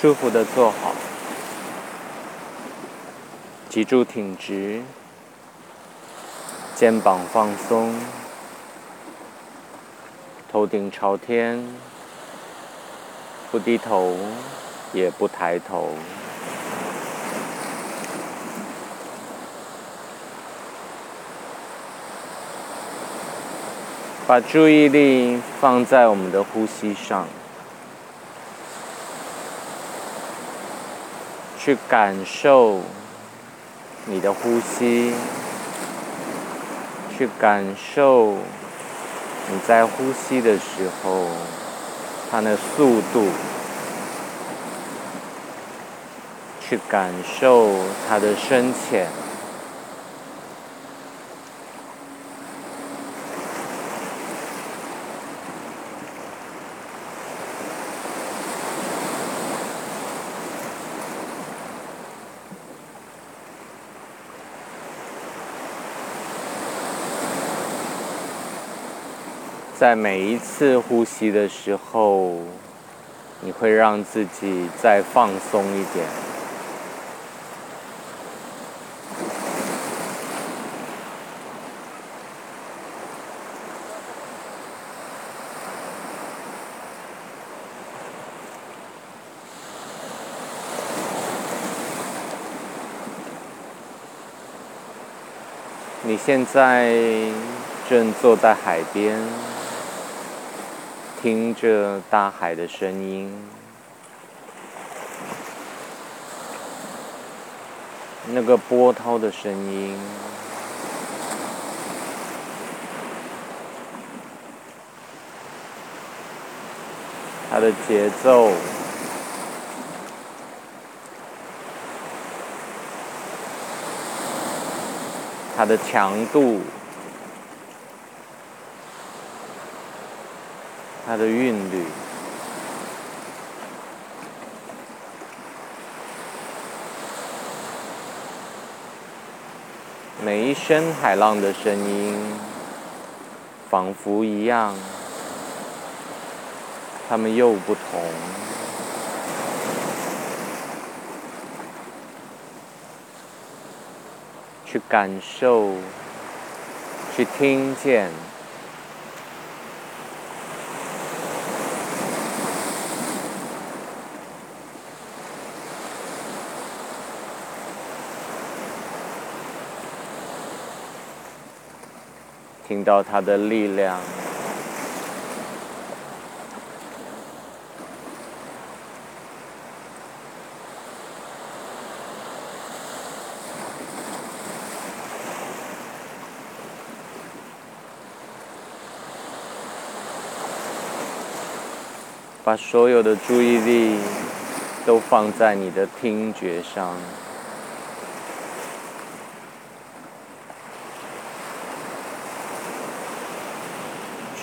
舒服的坐好，脊柱挺直，肩膀放松，头顶朝天，不低头，也不抬头。把注意力放在我们的呼吸上，去感受你的呼吸，去感受你在呼吸的时候它的速度，去感受它的深浅。在每一次呼吸的时候，你会让自己再放松一点。你现在正坐在海边。听着大海的声音，那个波涛的声音，它的节奏，它的强度。它的韵律，每一声海浪的声音，仿佛一样，它们又不同。去感受，去听见。听到它的力量，把所有的注意力都放在你的听觉上。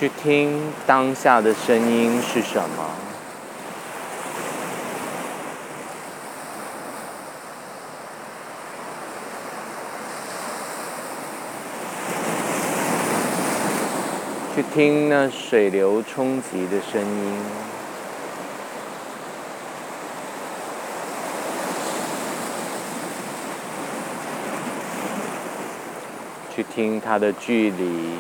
去听当下的声音是什么？去听那水流冲击的声音，去听它的距离。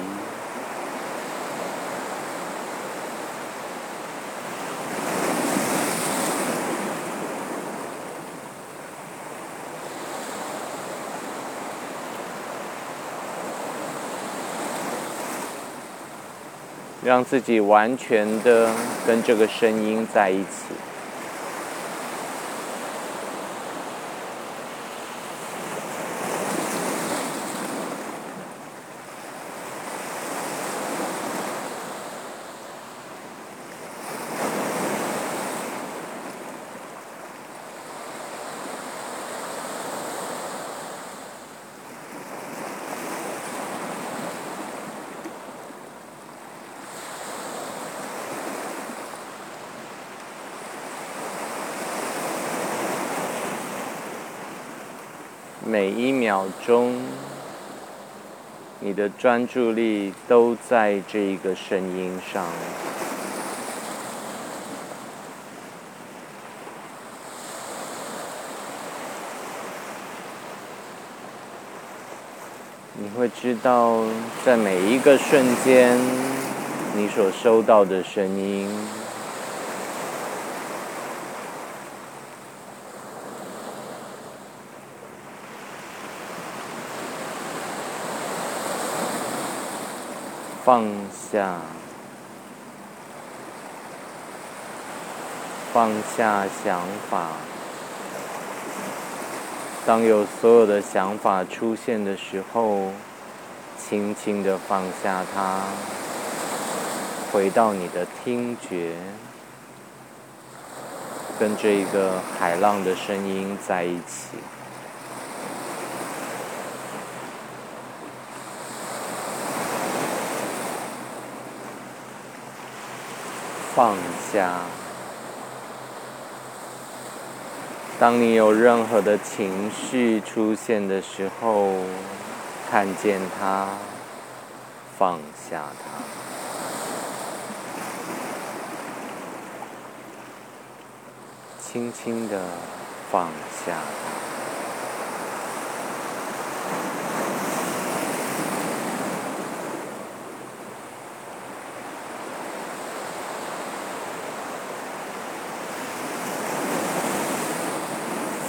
让自己完全的跟这个声音在一起。每一秒钟你的专注力都在这一个声音上。你会知道在每一个瞬间你所收到的声音放下，放下想法。当有所有的想法出现的时候，轻轻的放下它，回到你的听觉，跟这个海浪的声音在一起，放下。当你有任何的情绪出现的时候，看见它，放下它，轻轻的放下。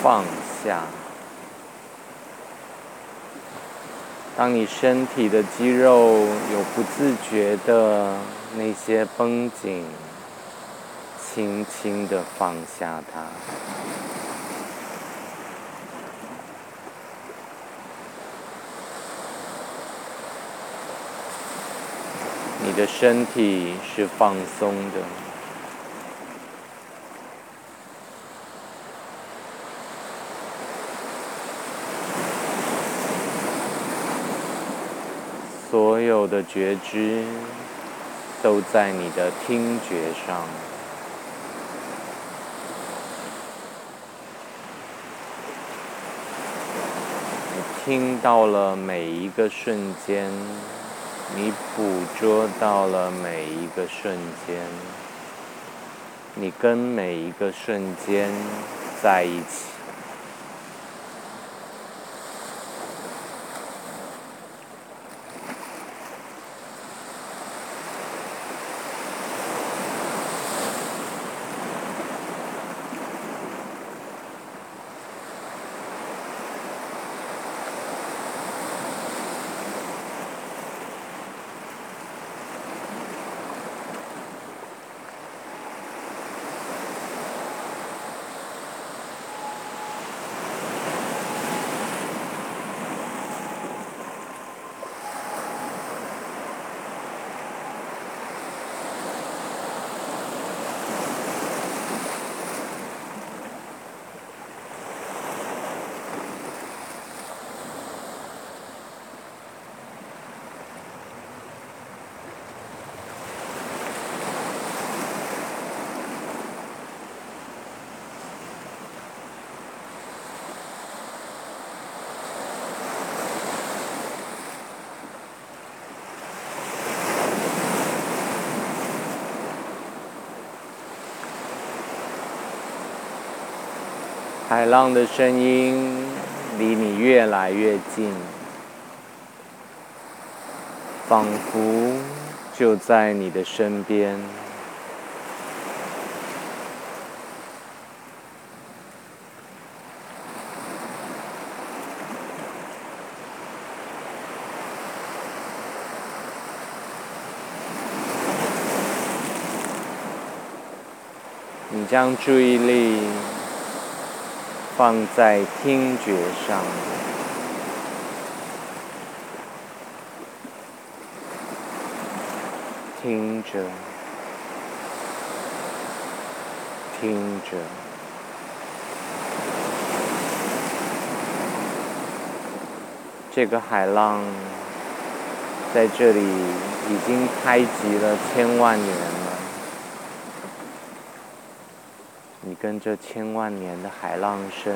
放下。当你身体的肌肉有不自觉的那些绷紧，轻轻的放下它。你的身体是放松的。所有的觉知都在你的听觉上，听到了每一个瞬间，你捕捉到了每一个瞬间，你跟每一个瞬间在一起。海浪的声音离你越来越近，仿佛就在你的身边。你将注意力。放在听觉上，听着，听着，这个海浪在这里已经开集了千万年。你跟这千万年的海浪声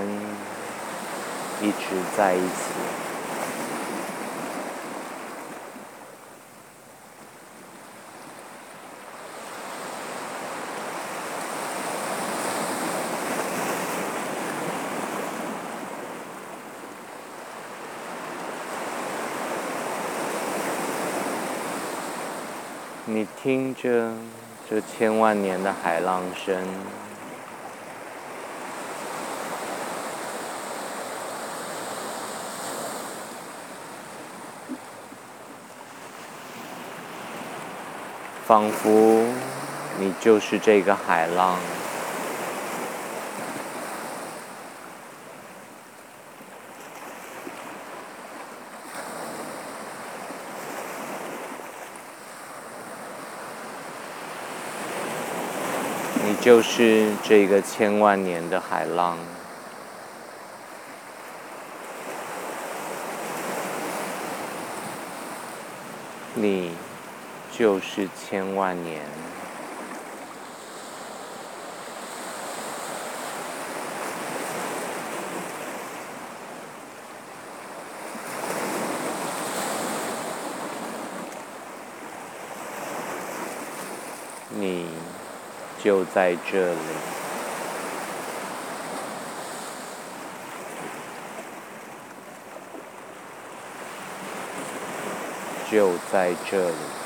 一直在一起。你听着这千万年的海浪声仿佛你就是这个海浪。你就是这个千万年的海浪，你就是千万年，你。就在这里，就在这里。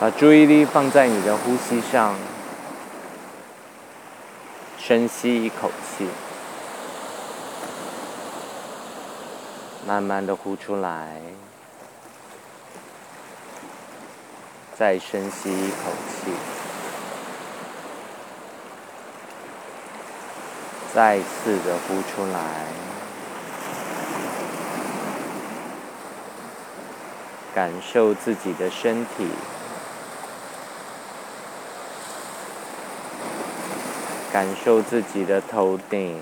把注意力放在你的呼吸上，深吸一口气，慢慢的呼出来，再深吸一口气，再次的呼出来，感受自己的身体。感受自己的头顶，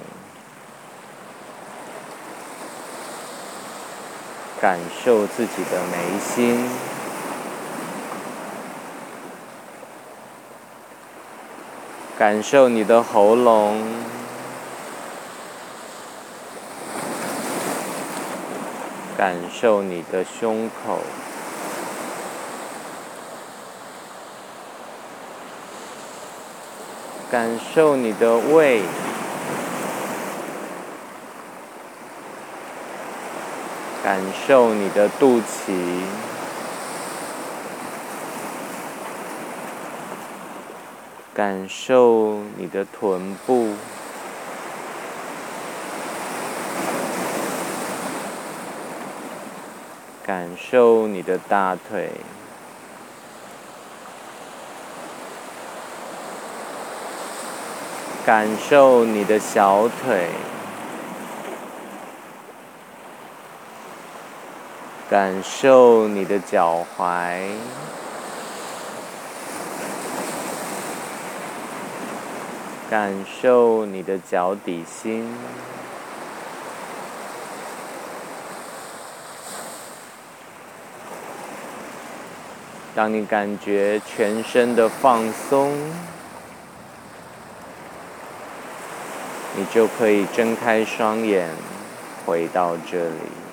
感受自己的眉心，感受你的喉咙，感受你的胸口。感受你的胃，感受你的肚脐，感受你的臀部，感受你的大腿。感受你的小腿，感受你的脚踝，感受你的脚底心。当你感觉全身的放松。你就可以睁开双眼，回到这里。